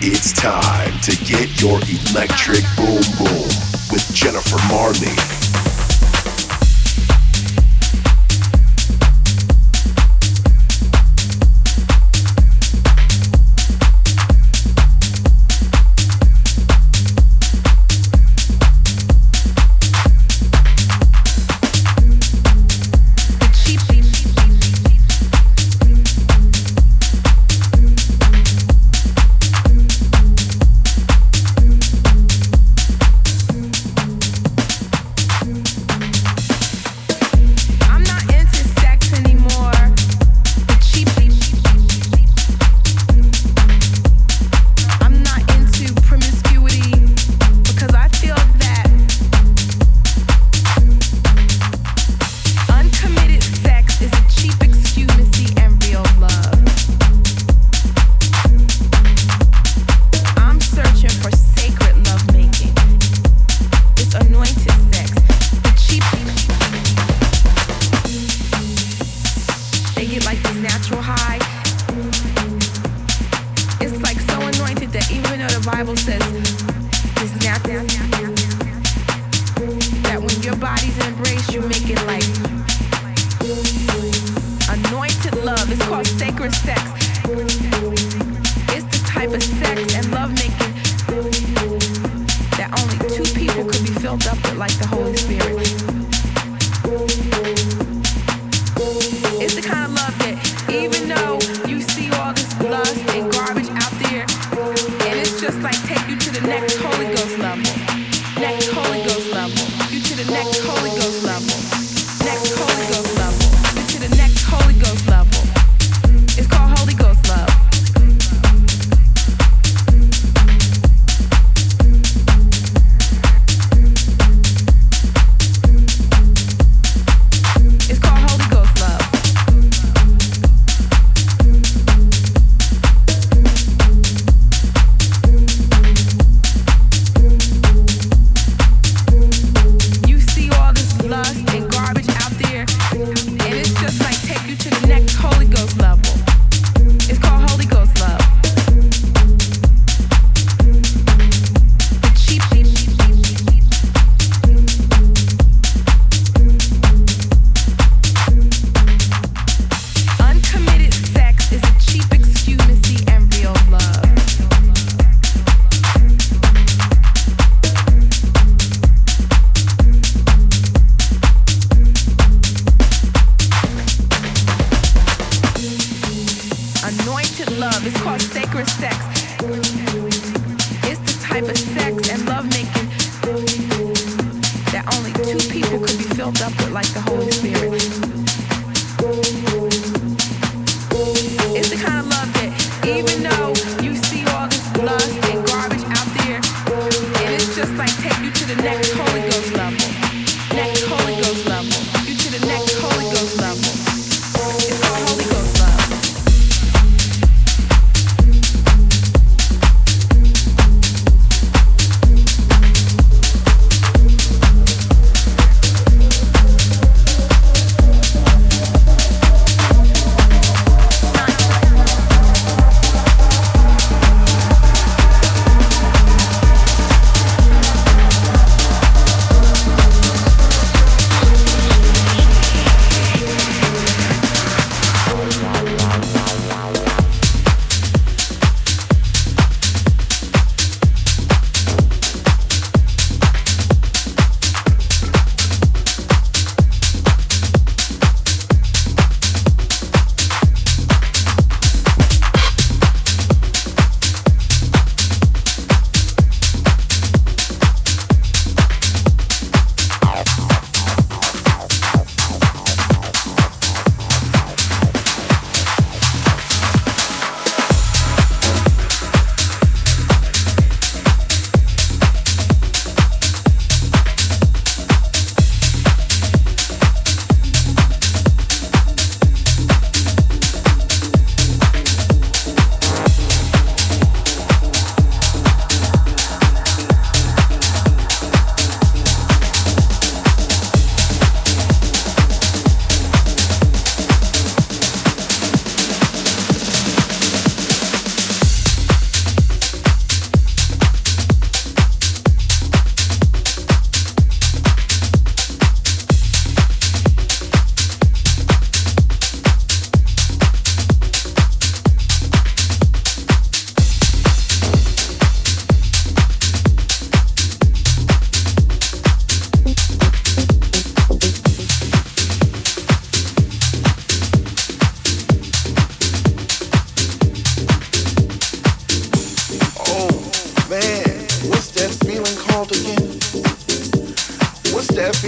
It's time to get your electric boom boom with Jennifer Marley.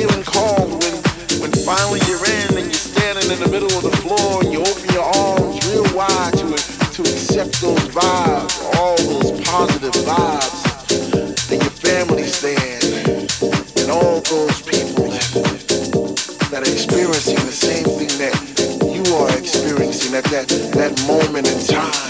feeling called when, when finally you're in and you're standing in the middle of the floor and you open your arms real wide to it, to accept those vibes, all those positive vibes that your family's there and all those people that, that are experiencing the same thing that you are experiencing at that, that moment in time.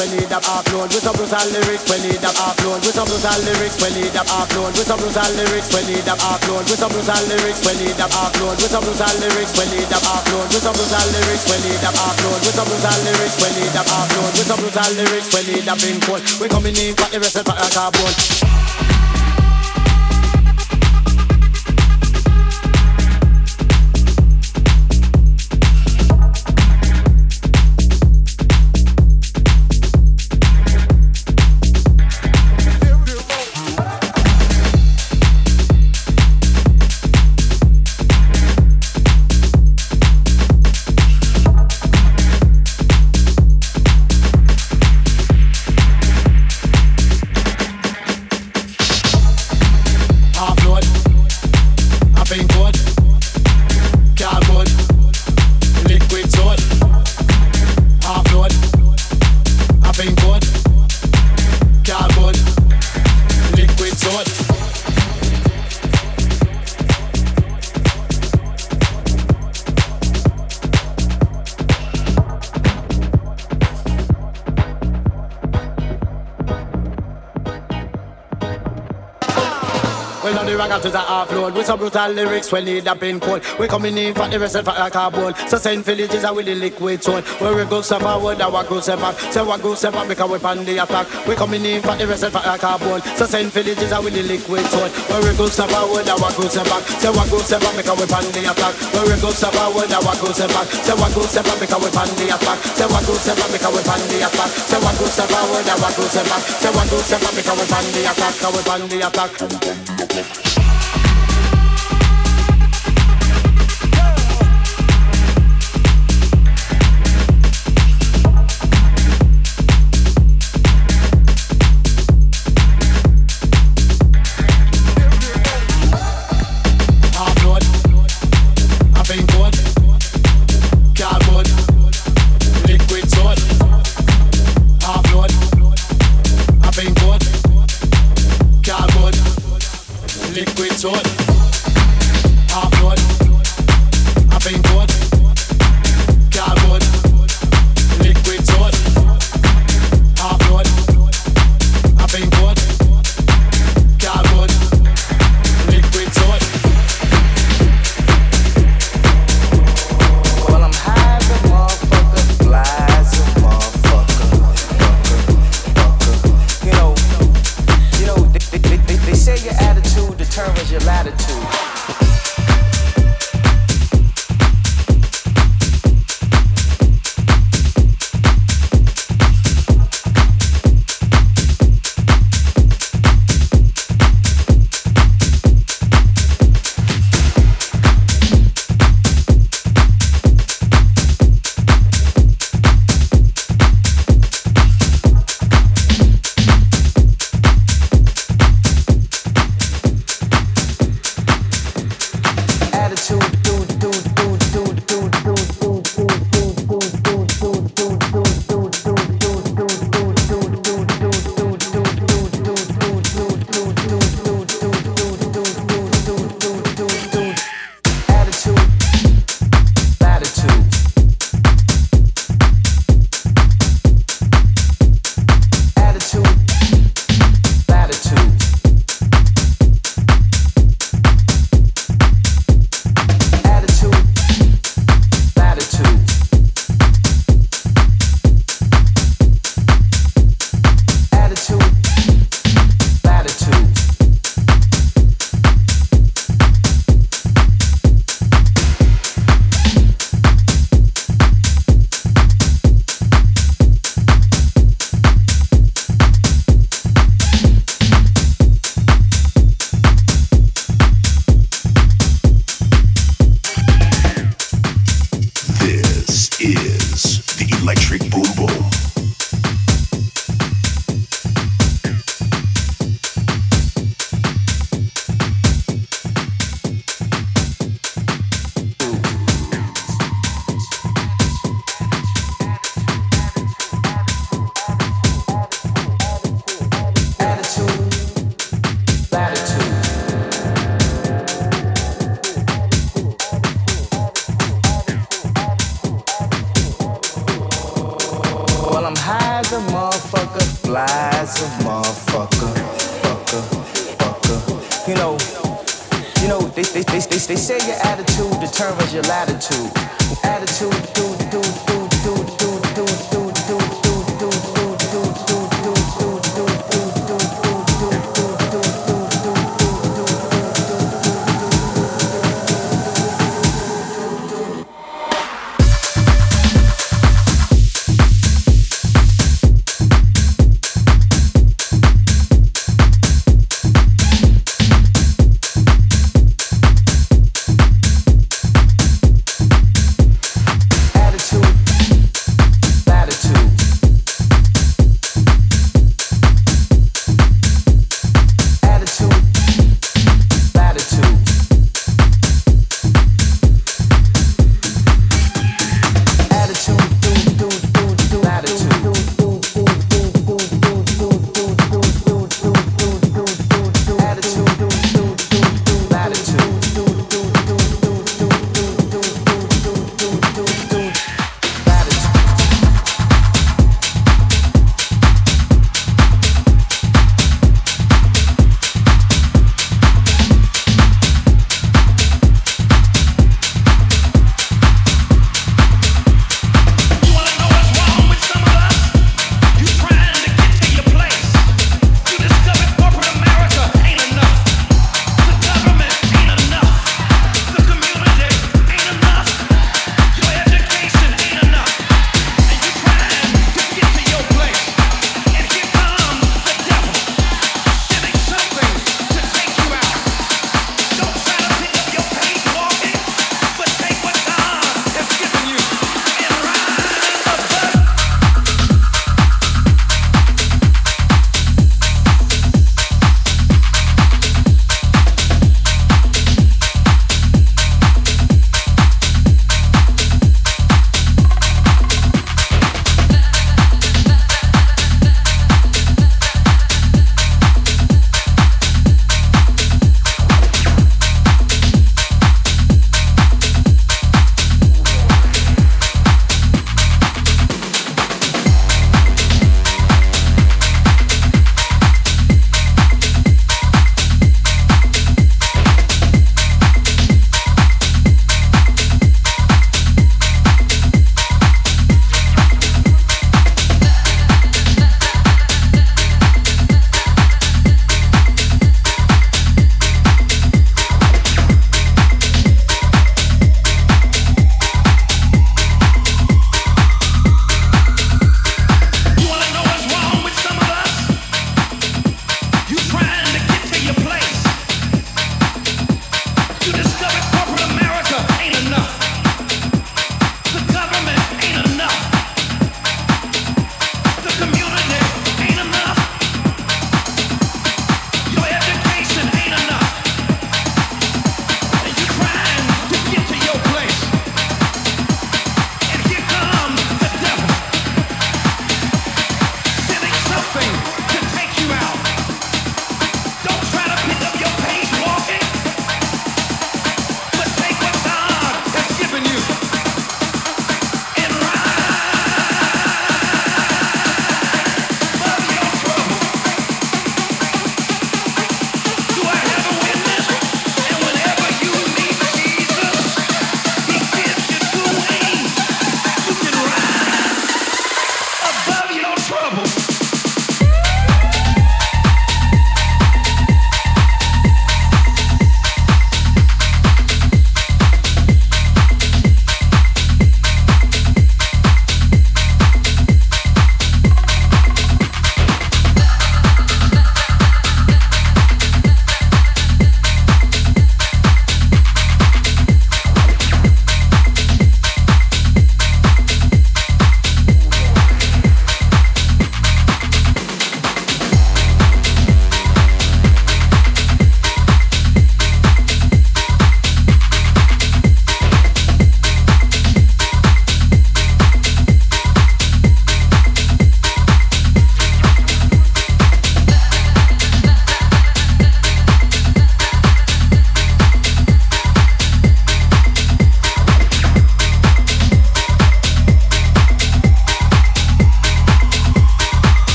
we need a upload. With some brutal lyrics, we need a upload. With some brutal lyrics, we need a upload. With some brutal lyrics, we need a upload. With some brutal lyrics, we need a upload. With some brutal lyrics, we need a upload. With some brutal lyrics, we need a upload. With some brutal lyrics, we need a upload. With some brutal lyrics, we need pink code. We coming in for the rest of the carbon. Offload with some brutal lyrics when need a pin code. We coming in for the rest of the cardboard. So send villages with the liquid tone. Where we go step forward, our go step back. Say what go step back because we pan the attack. We coming in for the rest of the cardboard. So send villages with the liquid tone. Where we go step forward, our go step back. Say what go step back because we pan the attack. Where we go step forward, our go step back. Say what go step back because we pan the attack. Say what go step back we the attack. What go step forward, our back. Say what go step back because we pan the attack. Because we pan the attack.